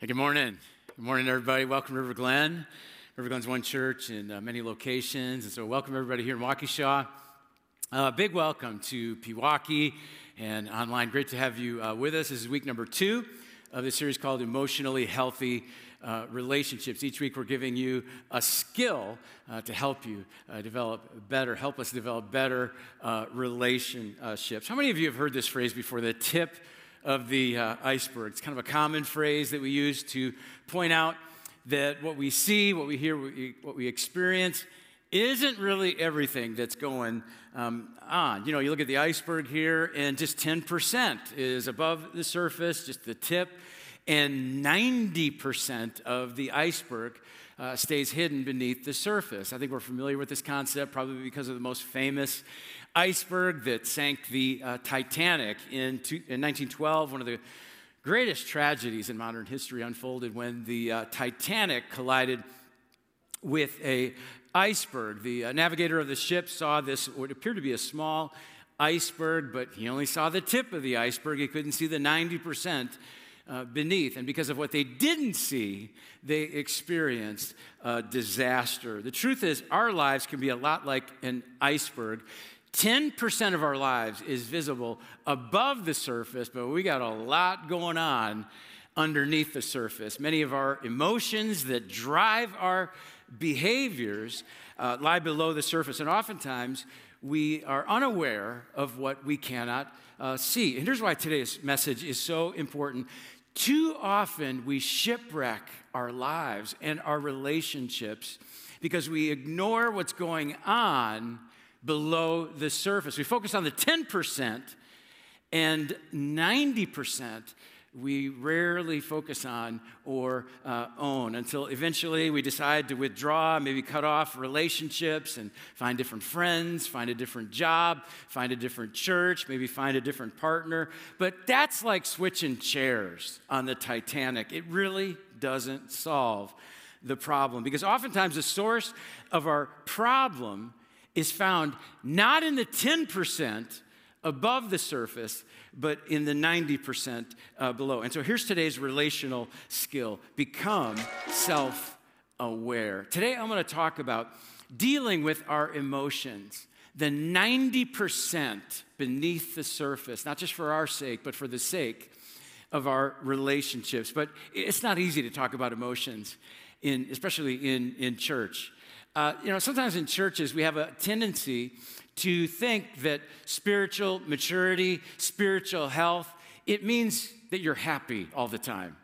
Hey, good morning. Good morning, everybody. Welcome to River Glen. River Glen's one church in uh, many locations. And so, welcome everybody here in Waukesha. Uh, big welcome to Pewaukee and online. Great to have you uh, with us. This is week number two of this series called Emotionally Healthy uh, Relationships. Each week, we're giving you a skill uh, to help you uh, develop better, help us develop better uh, relationships. How many of you have heard this phrase before? The tip of the uh, iceberg. It's kind of a common phrase that we use to point out that what we see, what we hear, what we, what we experience isn't really everything that's going um, on. You know, you look at the iceberg here, and just 10% is above the surface, just the tip, and 90% of the iceberg uh, stays hidden beneath the surface. I think we're familiar with this concept probably because of the most famous iceberg that sank the uh, Titanic in, two, in 1912, one of the greatest tragedies in modern history unfolded when the uh, Titanic collided with a iceberg. The uh, navigator of the ship saw this what appeared to be a small iceberg, but he only saw the tip of the iceberg. He couldn't see the 90% uh, beneath. And because of what they didn't see, they experienced disaster. The truth is, our lives can be a lot like an iceberg. 10% of our lives is visible above the surface, but we got a lot going on underneath the surface. Many of our emotions that drive our behaviors uh, lie below the surface, and oftentimes we are unaware of what we cannot uh, see. And here's why today's message is so important. Too often we shipwreck our lives and our relationships because we ignore what's going on below the surface. We focus on the 10% and 90% we rarely focus on or uh, own until eventually we decide to withdraw, maybe cut off relationships and find different friends, find a different job, find a different church, maybe find a different partner. But that's like switching chairs on the Titanic. It really doesn't solve the problem because oftentimes the source of our problem is found not in the 10% above the surface, but in the 90% uh, below. And so here's today's relational skill become self aware. Today I'm going to talk about dealing with our emotions, the 90% beneath the surface, not just for our sake, but for the sake of our relationships. But it's not easy to talk about emotions, in, especially in, in church. Uh, you know, sometimes in churches we have a tendency to think that spiritual maturity, spiritual health, it means that you're happy all the time.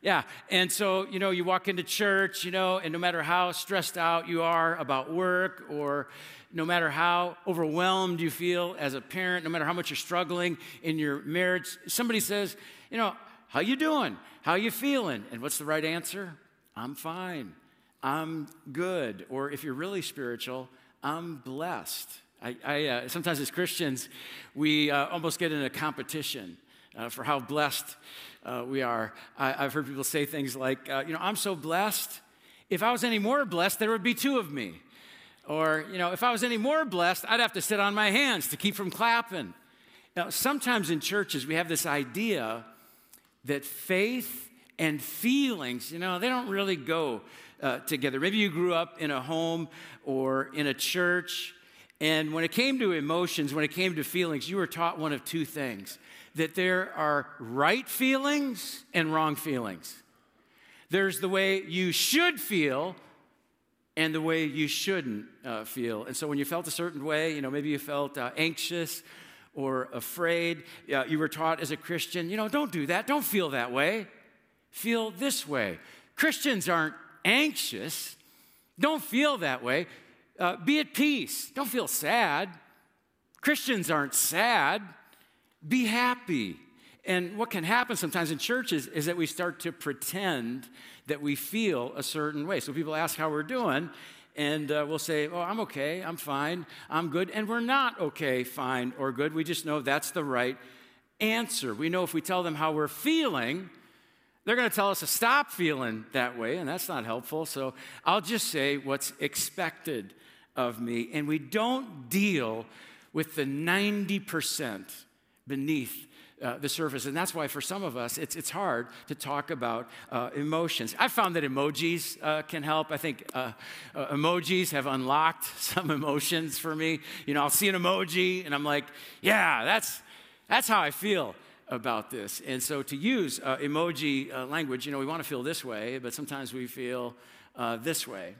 Yeah, and so, you know, you walk into church, you know, and no matter how stressed out you are about work or no matter how overwhelmed you feel as a parent, no matter how much you're struggling in your marriage, somebody says, you know, how you doing? How you feeling? And what's the right answer? I'm fine. I'm good. Or if you're really spiritual, I'm blessed. I, I uh, sometimes as Christians, we uh, almost get in a competition uh, for how blessed uh, we are. I, have heard people say things like, uh, you know, I'm so blessed. If I was any more blessed, there would be two of me. Or, you know, if I was any more blessed, I'd have to sit on my hands to keep from clapping. Now, sometimes in churches, we have this idea that faith and feelings, you know, they don't really go uh, together. Maybe you grew up in a home or in a church, and when it came to emotions, when it came to feelings, you were taught one of two things that there are right feelings and wrong feelings. There's the way you should feel and the way you shouldn't uh, feel. And so when you felt a certain way, you know, maybe you felt uh, anxious or afraid, uh, you were taught as a Christian, you know, don't do that, don't feel that way, feel this way. Christians aren't anxious. Don't feel that way. Uh, be at peace. Don't feel sad. Christians aren't sad. Be happy. And what can happen sometimes in churches is that we start to pretend that we feel a certain way. So people ask how we're doing, and uh, we'll say, Oh, I'm okay, I'm fine, I'm good. And we're not okay, fine, or good. We just know that's the right answer. We know if we tell them how we're feeling, they're going to tell us to stop feeling that way, and that's not helpful. So I'll just say what's expected of me. And we don't deal with the 90% beneath uh, the surface. And that's why, for some of us, it's, it's hard to talk about uh, emotions. I found that emojis uh, can help. I think uh, uh, emojis have unlocked some emotions for me. You know, I'll see an emoji and I'm like, yeah, that's, that's how I feel about this. And so to use uh, emoji language, you know, we want to feel this way, but sometimes we feel this way.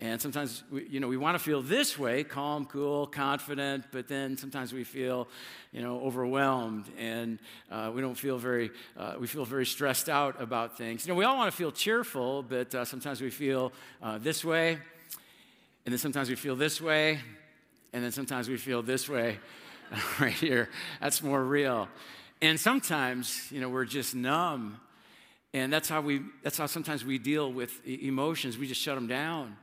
And sometimes, we, you know, we want to feel this way, calm, cool, confident, but then sometimes we feel, you know, overwhelmed and uh, we don't feel very, uh, we feel very stressed out about things. You know, we all want to feel cheerful, but uh, sometimes we feel uh, this way, and then sometimes we feel this way, and then sometimes we feel this way right here. That's more real. And sometimes, you know, we're just numb. And that's how we, that's how sometimes we deal with emotions. We just shut them down.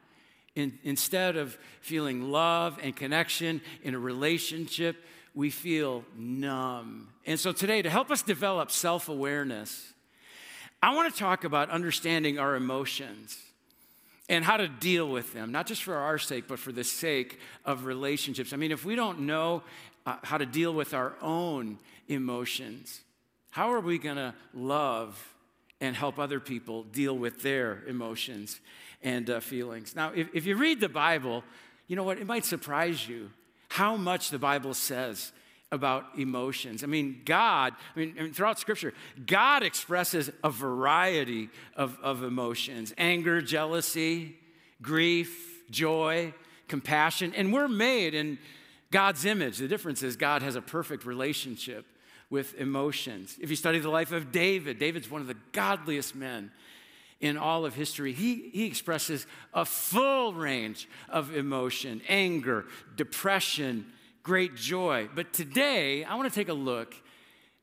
In, instead of feeling love and connection in a relationship, we feel numb. And so today, to help us develop self awareness, I want to talk about understanding our emotions and how to deal with them, not just for our sake, but for the sake of relationships. I mean, if we don't know uh, how to deal with our own emotions, how are we going to love and help other people deal with their emotions? and uh, feelings. Now, if, if you read the Bible, you know what? It might surprise you how much the Bible says about emotions. I mean, God, I mean, I mean, throughout Scripture, God expresses a variety of, of emotions anger, jealousy, grief, joy, compassion. And we're made in God's image. The difference is God has a perfect relationship with emotions. If you study the life of David, David's one of the godliest men in all of history, he, he expresses a full range of emotion anger, depression, great joy. But today, I want to take a look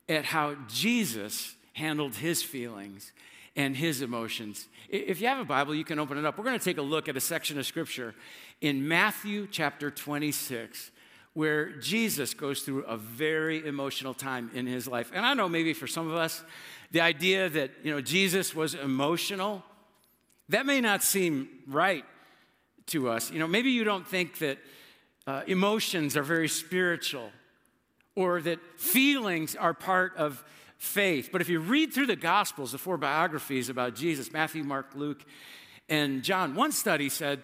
at how Jesus handled his feelings and his emotions. If you have a Bible, you can open it up. We're going to take a look at a section of scripture in Matthew chapter 26 where Jesus goes through a very emotional time in his life. And I know maybe for some of us, the idea that, you know, Jesus was emotional, that may not seem right to us. You know, maybe you don't think that uh, emotions are very spiritual or that feelings are part of faith. But if you read through the Gospels, the four biographies about Jesus Matthew, Mark, Luke, and John, one study said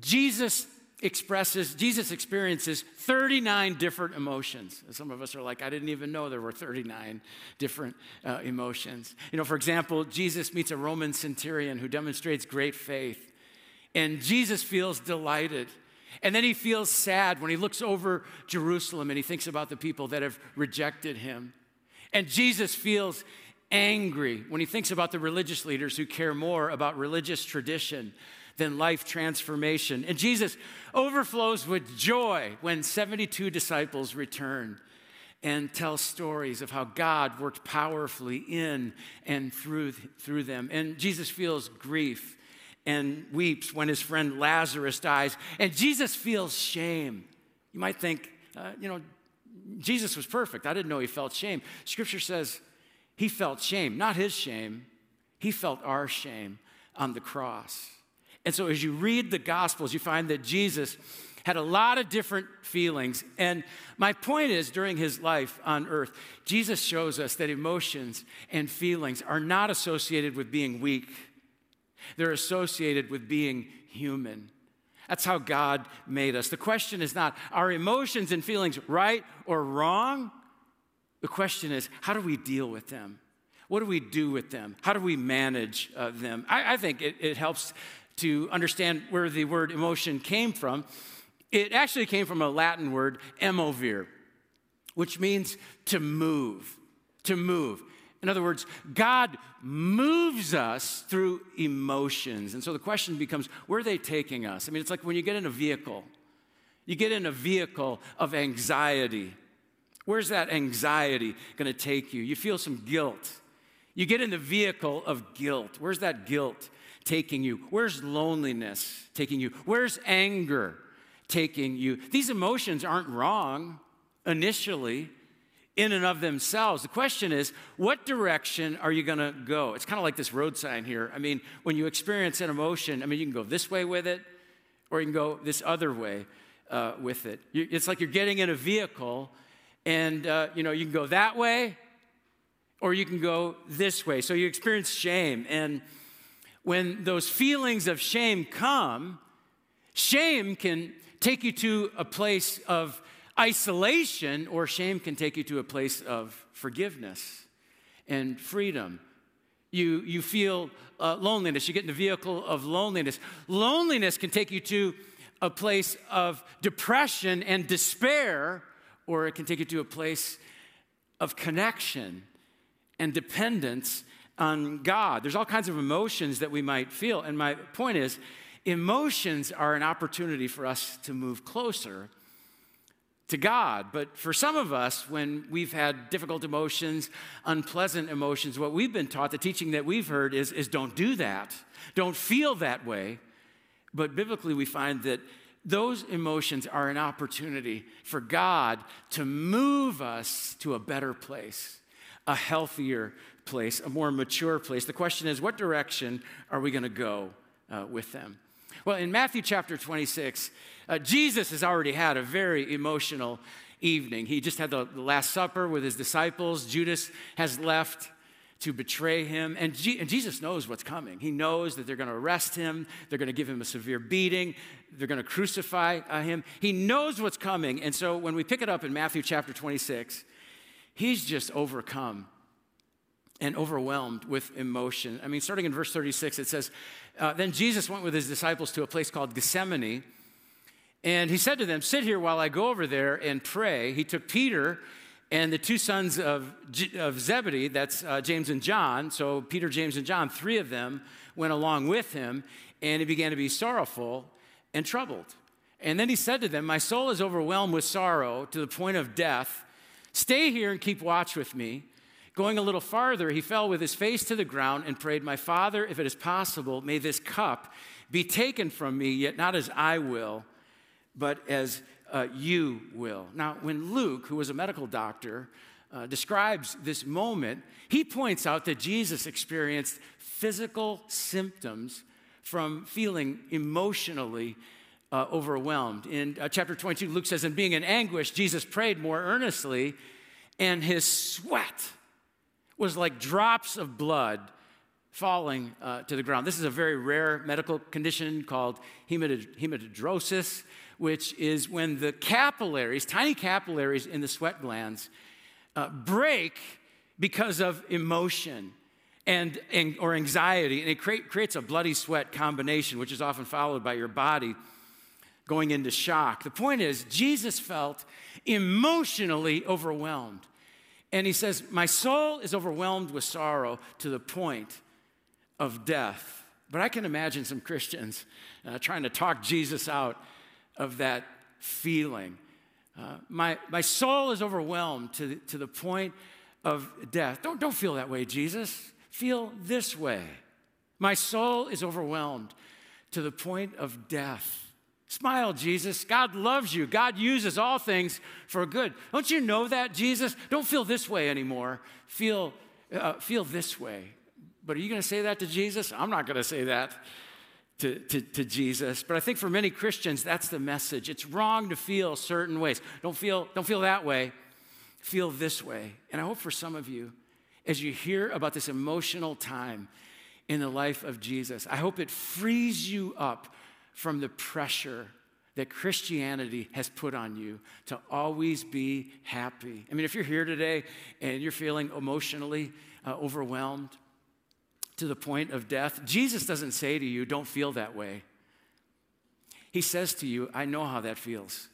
Jesus expresses, Jesus experiences 39 different emotions. Some of us are like, I didn't even know there were 39 different uh, emotions. You know, for example, Jesus meets a Roman centurion who demonstrates great faith, and Jesus feels delighted. And then he feels sad when he looks over Jerusalem and he thinks about the people that have rejected him. And Jesus feels angry when he thinks about the religious leaders who care more about religious tradition than life transformation. And Jesus overflows with joy when 72 disciples return and tell stories of how God worked powerfully in and through, through them. And Jesus feels grief and weeps when his friend Lazarus dies. And Jesus feels shame. You might think, uh, you know, Jesus was perfect. I didn't know he felt shame. Scripture says he felt shame, not his shame. He felt our shame on the cross. And so as you read the Gospels, you find that Jesus had a lot of different feelings. And my point is, during his life on earth, Jesus shows us that emotions and feelings are not associated with being weak, they're associated with being human. That's how God made us. The question is not, are emotions and feelings right or wrong? The question is, how do we deal with them? What do we do with them? How do we manage uh, them? I, I think it, it helps to understand where the word emotion came from, it actually came from a Latin word, emovere, which means to move, to move. In other words, God moves us through emotions. And so the question becomes where are they taking us? I mean, it's like when you get in a vehicle, you get in a vehicle of anxiety. Where's that anxiety going to take you? You feel some guilt. You get in the vehicle of guilt. Where's that guilt taking you? Where's loneliness taking you? Where's anger taking you? These emotions aren't wrong initially in and of themselves. The question is, what direction are you going to go? It's kind of like this road sign here. I mean, when you experience an emotion, I mean, you can go this way with it, or you can go this other way uh, with it. You, it's like you're getting in a vehicle, and uh, you know, you can go that way, or you can go this way. So you experience shame. And when those feelings of shame come, shame can take you to a place of isolation, or shame can take you to a place of forgiveness and freedom. You, you feel uh, loneliness, you get in the vehicle of loneliness. Loneliness can take you to a place of depression and despair, or it can take you to a place of connection and dependence on God. There's all kinds of emotions that we might feel. And my point is, emotions are an opportunity for us to move closer to God. But for some of us, when we've had difficult emotions, unpleasant emotions, what we've been taught, the teaching that we've heard is, is don't do that. Don't feel that way. But biblically, we find that those emotions are an opportunity for God to move us to a better place a healthier place, a more mature place. The question is, what direction are we going to go uh, with them? Well, in Matthew chapter 26, uh, Jesus has already had a very emotional evening. He just had the, the Last Supper with his disciples. Judas has left to betray him. And, G- and, Jesus knows what's coming. He knows that they're going to arrest him, they're going to give him a severe beating, they're going to crucify uh, him. He knows what's coming. And so when we pick it up in Matthew chapter 26, he's just overcome and overwhelmed with emotion. I mean, starting in verse 36, it says, uh, Then Jesus went with his disciples to a place called Gethsemane, and he said to them, Sit here while I go over there and pray. He took Peter and the two sons of, of Zebedee, that's uh, James and John, so Peter, James, and John, three of them went along with him, and he began to be sorrowful and troubled. And then he said to them, My soul is overwhelmed with sorrow to the point of death. Stay here and keep watch with me. Going a little farther, he fell with his face to the ground and prayed, My Father, if it is possible, may this cup be taken from me, yet not as I will, but as uh, you will. Now, when Luke, who was a medical doctor, uh, describes this moment, he points out that Jesus experienced physical symptoms from feeling emotionally uh, overwhelmed. In uh, chapter 22, Luke says, In being in anguish, Jesus prayed more earnestly, and his sweat was like drops of blood falling uh, to the ground. This is a very rare medical condition called hematidrosis, which is when the capillaries, tiny capillaries in the sweat glands, uh, break because of emotion and, and or anxiety, and it create, creates a bloody sweat combination, which is often followed by your body going into shock. The point is, Jesus felt emotionally overwhelmed. And he says, My soul is overwhelmed with sorrow to the point of death. But I can imagine some Christians uh, trying to talk Jesus out of that feeling. Uh, my, my soul is overwhelmed to, to the point of death. Don't, don't feel that way, Jesus. Feel this way. My soul is overwhelmed to the point of death. Smile, Jesus. God loves you. God uses all things for good. Don't you know that, Jesus? Don't feel this way anymore. Feel, uh, feel this way. But are you going to say that to Jesus? I'm not going to say that to, to, to, Jesus. But I think for many Christians, that's the message. It's wrong to feel certain ways. Don't feel, don't feel that way. Feel this way. And I hope for some of you, as you hear about this emotional time in the life of Jesus, I hope it frees you up from the pressure that Christianity has put on you to always be happy. I mean, if you're here today and you're feeling emotionally uh, overwhelmed to the point of death, Jesus doesn't say to you, don't feel that way. He says to you, I know how that feels.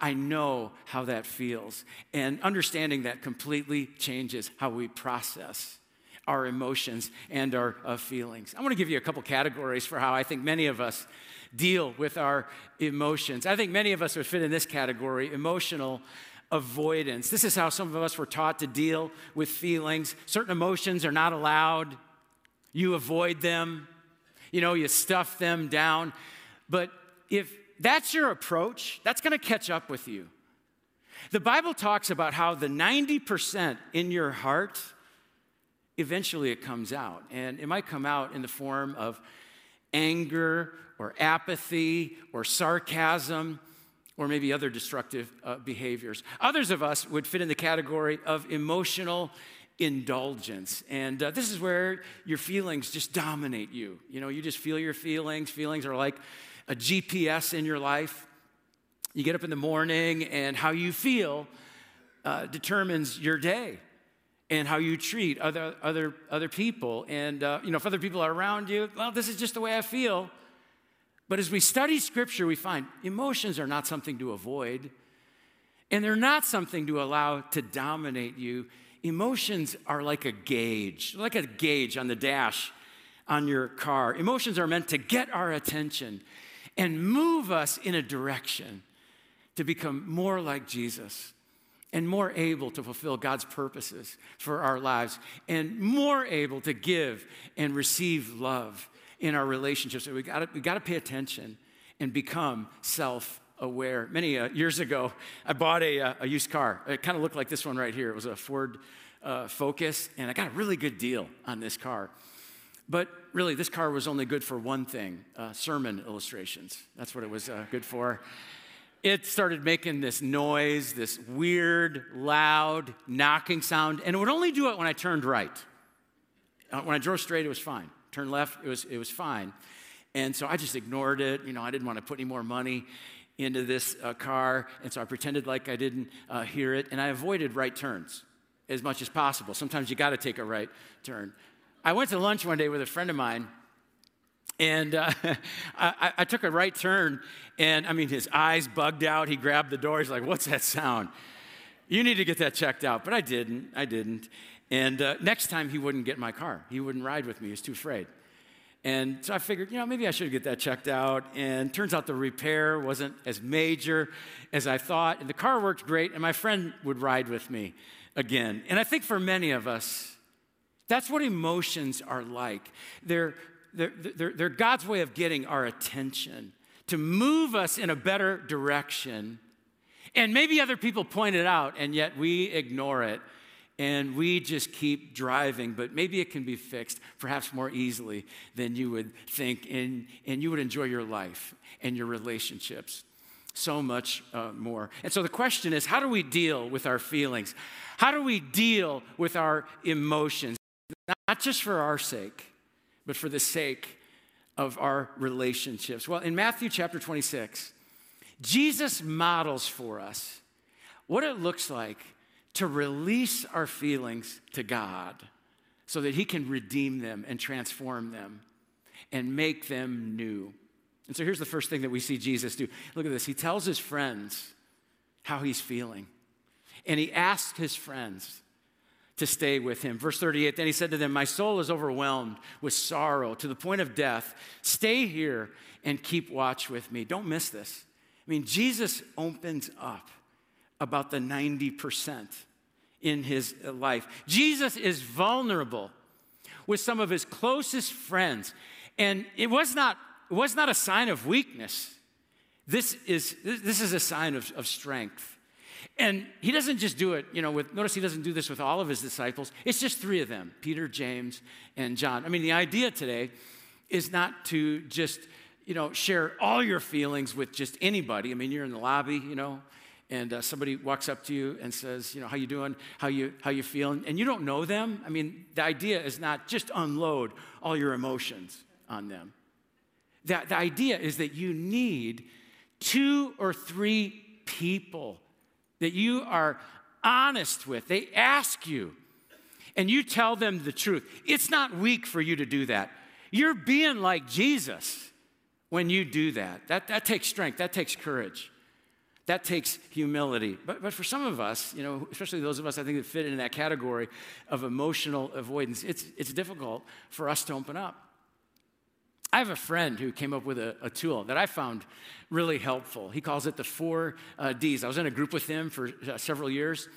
I know how that feels. And understanding that completely changes how we process our emotions and our uh, feelings. I want to give you a couple categories for how I think many of us deal with our emotions. I think many of us would fit in this category emotional avoidance. This is how some of us were taught to deal with feelings. Certain emotions are not allowed, you avoid them, you know, you stuff them down. But if that's your approach, that's going to catch up with you. The Bible talks about how the 90% in your heart eventually it comes out. And it might come out in the form of anger or apathy or sarcasm or maybe other destructive uh, behaviors. Others of us would fit in the category of emotional indulgence. And uh, this is where your feelings just dominate you. You know, you just feel your feelings. Feelings are like a GPS in your life. You get up in the morning, and how you feel uh, determines your day and how you treat other, other, other people. And, uh, you know, if other people are around you, well, this is just the way I feel. But as we study scripture, we find emotions are not something to avoid, and they're not something to allow to dominate you. Emotions are like a gauge, like a gauge on the dash on your car. Emotions are meant to get our attention and move us in a direction to become more like Jesus and more able to fulfill God's purposes for our lives and more able to give and receive love in our relationships. So we got we to pay attention and become self aware. Many uh, years ago, I bought a, uh, a used car. It kind of looked like this one right here. It was a Ford uh, Focus, and I got a really good deal on this car. But really, this car was only good for one thing uh, sermon illustrations. That's what it was uh, good for it started making this noise, this weird, loud, knocking sound, and it would only do it when I turned right. Uh, when I drove straight, it was fine. Turn left, it was, it was fine. And so I just ignored it. You know, I didn't want to put any more money into this uh, car, and so I pretended like I didn't uh, hear it, and I avoided right turns as much as possible. Sometimes you got to take a right turn. I went to lunch one day with a friend of mine, and uh, I, I, took a right turn, and I mean, his eyes bugged out. He grabbed the door. He's like, What's that sound? You need to get that checked out. But I didn't. I didn't. And uh, next time, he wouldn't get my car. He wouldn't ride with me. He was too afraid. And so I figured, you know, maybe I should get that checked out. And turns out the repair wasn't as major as I thought. And the car worked great, and my friend would ride with me again. And I think for many of us, that's what emotions are like. They're they're, they're, they're God's way of getting our attention to move us in a better direction. And maybe other people point it out, and yet we ignore it and we just keep driving, but maybe it can be fixed perhaps more easily than you would think, and, and you would enjoy your life and your relationships so much uh, more. And so the question is how do we deal with our feelings? How do we deal with our emotions? Not just for our sake, but for the sake of our relationships. Well, in Matthew chapter 26, Jesus models for us what it looks like to release our feelings to God so that He can redeem them and transform them and make them new. And so here's the first thing that we see Jesus do. Look at this. He tells his friends how he's feeling. And he asks his friends to stay with him. Verse 38 Then he said to them, My soul is overwhelmed with sorrow to the point of death. Stay here and keep watch with me. Don't miss this. I mean, Jesus opens up about the 90% in his life. Jesus is vulnerable with some of his closest friends. And it was not, it was not a sign of weakness. This is, this is a sign of, of strength. And he doesn't just do it, you know, with, notice he doesn't do this with all of his disciples. It's just three of them Peter, James, and John. I mean, the idea today is not to just, you know, share all your feelings with just anybody. I mean, you're in the lobby, you know, and uh, somebody walks up to you and says, you know, how you doing? How you, how you feeling? And you don't know them. I mean, the idea is not just unload all your emotions on them. The, the idea is that you need two or three people that you are honest with. They ask you, and you tell them the truth. It's not weak for you to do that. You're being like Jesus when you do that. That, that takes strength, that takes courage. That takes humility. But, but for some of us, you know, especially those of us I think that fit in that category of emotional avoidance, it's, it's difficult for us to open up. I have a friend who came up with a, a, tool that I found really helpful. He calls it the four uh, D's. I was in a group with him for uh, several years,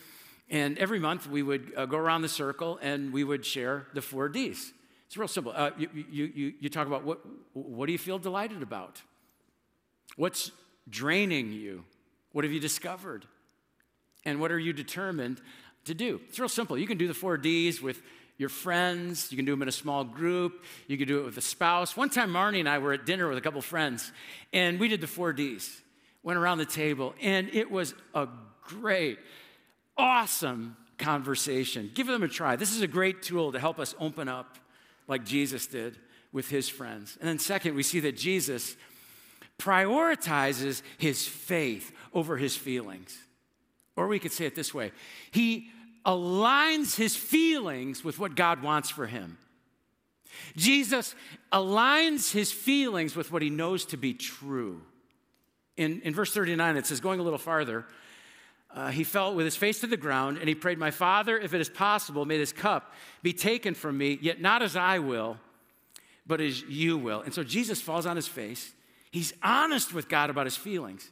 and every month we would uh, go around the circle and we would share the four D's. It's real simple. Uh, you, you, you, you talk about what, what do you feel delighted about? What's draining you? What have you discovered? And what are you determined to do? It's real simple. You can do the four D's with your friends. You can do them in a small group. You can do it with a spouse. One time, Marnie and I were at dinner with a couple friends, and we did the four Ds. Went around the table, and it was a great, awesome conversation. Give them a try. This is a great tool to help us open up like Jesus did with his friends. And then, second, we see that Jesus prioritizes his faith over his feelings. Or we could say it this way He aligns his feelings with what God wants for him. Jesus aligns his feelings with what he knows to be true. In, in verse 39, it says, going a little farther, uh, he fell with his face to the ground and he prayed, My Father, if it is possible, may this cup be taken from me, yet not as I will, but as you will. And so Jesus falls on his face. He's honest with God about his feelings.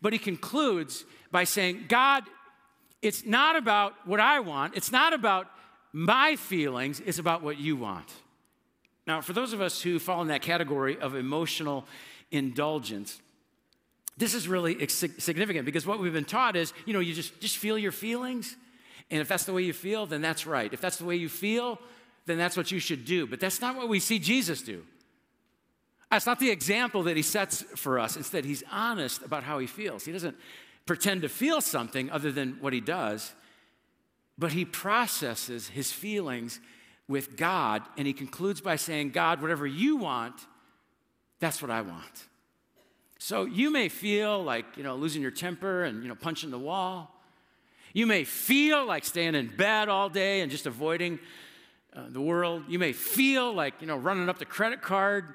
But he concludes by saying, God, it's not about what I want, it's not about my feelings, it's about what you want. Now, for those of us who fall in that category of emotional indulgence, this is really significant because what we've been taught is, you know, you just, just feel your feelings. And if that's the way you feel, then that's right. If that's the way you feel, then that's what you should do. But that's not what we see Jesus do. That's not the example that he sets for us. Instead, he's honest about how he feels. He doesn't pretend to feel something other than what he does, but he processes his feelings with God and he concludes by saying, God, whatever you want, that's what I want. So you may feel like, you know, losing your temper and, you know, punching the wall. You may feel like staying in bed all day and just avoiding uh, the world. You may feel like, you know, running up the credit card.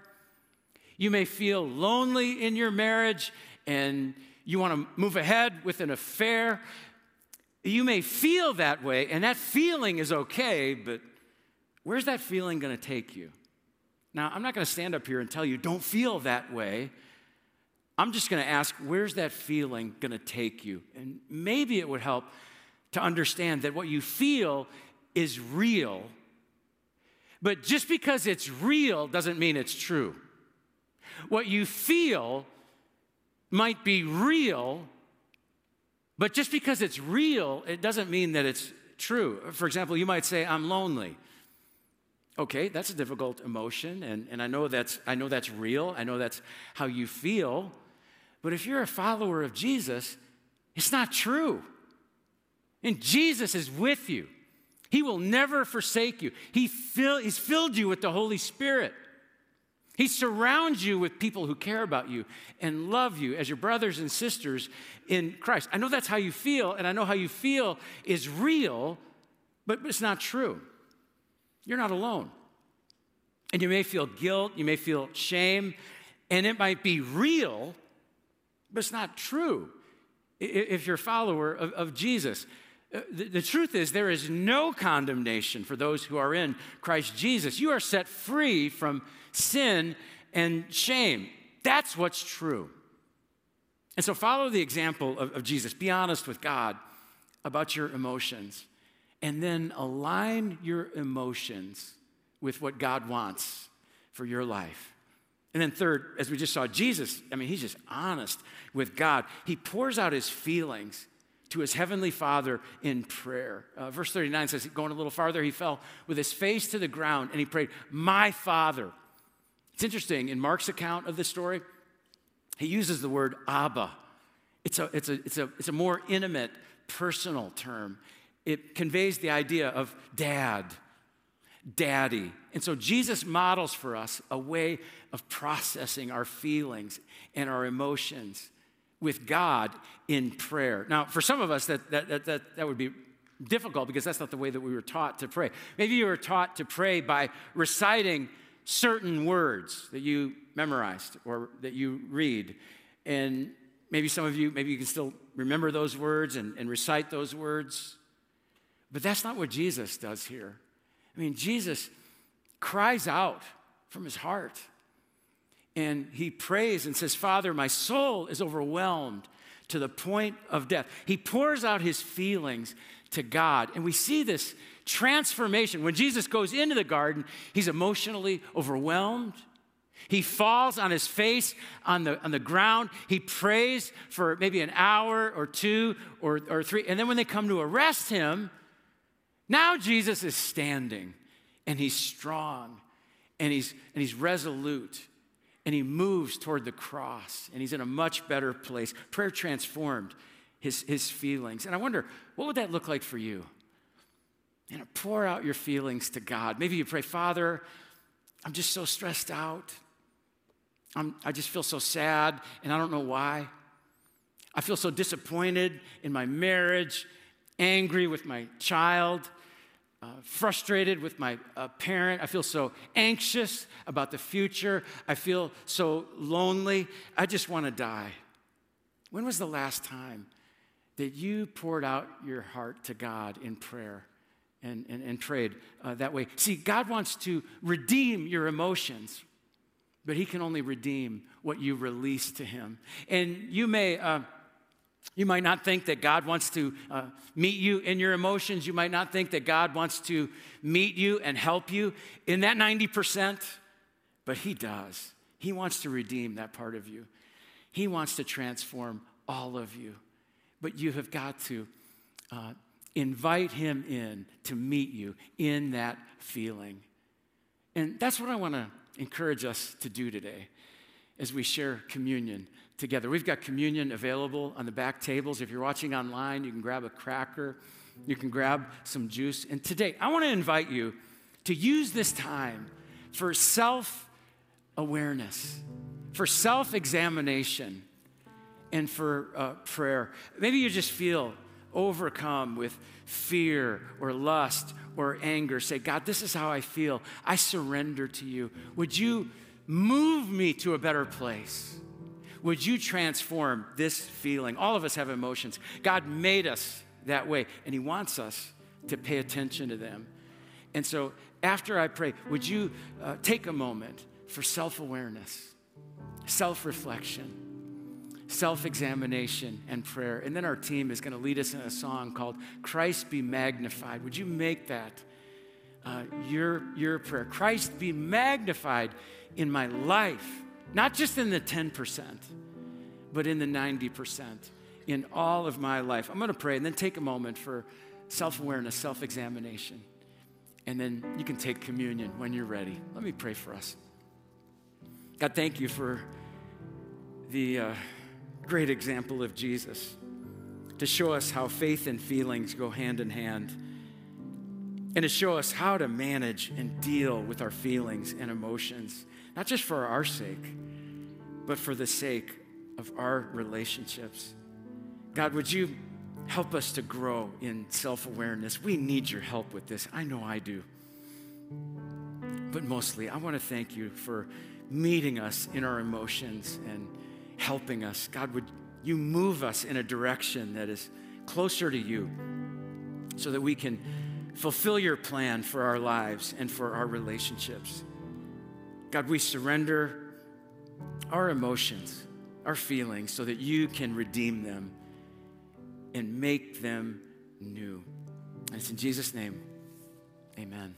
You may feel lonely in your marriage and you want to move ahead with an affair. You may feel that way, and that feeling is okay, but where's that feeling going to take you? Now, I'm not going to stand up here and tell you, don't feel that way. I'm just going to ask, where's that feeling going to take you? And maybe it would help to understand that what you feel is real. But just because it's real doesn't mean it's true. What you feel might be real, but just because it's real, it doesn't mean that it's true. For example, you might say, I'm lonely. Okay, that's a difficult emotion, and, and I, know that's, I know that's real. I know that's how you feel. But if you're a follower of Jesus, it's not true. And Jesus is with you. He will never forsake you. He fill, he's filled you with the Holy Spirit. He surrounds you with people who care about you and love you as your brothers and sisters in Christ. I know that's how you feel, and I know how you feel is real, but it's not true. You're not alone. And you may feel guilt, you may feel shame, and it might be real, but it's not true if you're a follower of, of Jesus. Uh, the, the, truth is, there is no condemnation for those who are in Christ Jesus. You are set free from sin and shame. That's what's true. And so, follow the example of, of Jesus. Be honest with God about your emotions, and then align your emotions with what God wants for your life. And then, third, as we just saw, Jesus, I mean, he's just honest with God. He pours out his feelings to his heavenly Father in prayer. Uh, verse 39 says, going a little farther, he fell with his face to the ground and he prayed, My Father. It's interesting, in Mark's account of the story, he uses the word Abba. It's a, it's a, it's a, it's a more intimate, personal term. It conveys the idea of dad daddy. And so Jesus models for us a way of processing our feelings and our emotions with God in prayer. Now, for some of us, that, that, that, that, that would be difficult because that's not the way that we were taught to pray. Maybe you were taught to pray by reciting certain words that you memorized or that you read. And maybe some of you, maybe you can still remember those words and, and recite those words. But that's not what Jesus does here. I mean, Jesus cries out from his heart and he prays and says, Father, my soul is overwhelmed to the point of death. He pours out his feelings to God. And we see this transformation. When Jesus goes into the garden, he's emotionally overwhelmed. He falls on his face on the, on the ground. He prays for maybe an hour or two or, or three. And then when they come to arrest him, now Jesus is standing and he's strong and he's, and he's resolute and he moves toward the cross and he's in a much better place. Prayer transformed his, his feelings. And I wonder, what would that look like for you? You know, pour out your feelings to God. Maybe you pray, Father, I'm just so stressed out. I'm, I just feel so sad, and I don't know why. I feel so disappointed in my marriage, angry with my child, uh, frustrated with my uh, parent. I feel so anxious about the future. I feel so lonely. I just want to die. When was the last time that you poured out your heart to God in prayer and, and, and prayed uh, that way? See, God wants to redeem your emotions, but He can only redeem what you release to Him. And you may. Uh, you might not think that God wants to uh, meet you in your emotions. You might not think that God wants to meet you and help you in that 90%, but He does. He wants to redeem that part of you. He wants to transform all of you. But you have got to uh, invite Him in to meet you in that feeling. And that's what I want to encourage us to do today as we share communion together. We've got communion available on the back tables. If you're watching online, you can grab a cracker, you can grab some juice. And today, I want to invite you to use this time for self awareness, for self examination, and for uh, prayer. Maybe you just feel overcome with fear or lust or anger. Say, God, this is how I feel. I surrender to you. Would you move me to a better place? Would you transform this feeling? All of us have emotions. God made us that way, and He wants us to pay attention to them. And so, after I pray, would you uh, take a moment for self awareness, self reflection, self examination, and prayer? And then our team is going to lead us in a song called Christ Be Magnified. Would you make that uh, your, your prayer? Christ be magnified in my life not just in the 10%, but in the 90% in all of my life. I'm going to pray and then take a moment for self awareness, self examination. And then you can take communion when you're ready. Let me pray for us. God, thank you for the uh, great example of Jesus to show us how faith and feelings go hand in hand and to show us how to manage and deal with our feelings and emotions not just for our sake, but for the sake of our relationships. God, would you help us to grow in self awareness? We need your help with this. I know I do. But mostly, I want to thank you for meeting us in our emotions and helping us. God, would you move us in a direction that is closer to you so that we can fulfill your plan for our lives and for our relationships? God, we surrender our emotions, our feelings, so that you can redeem them and make them new. And it's in Jesus' name, amen.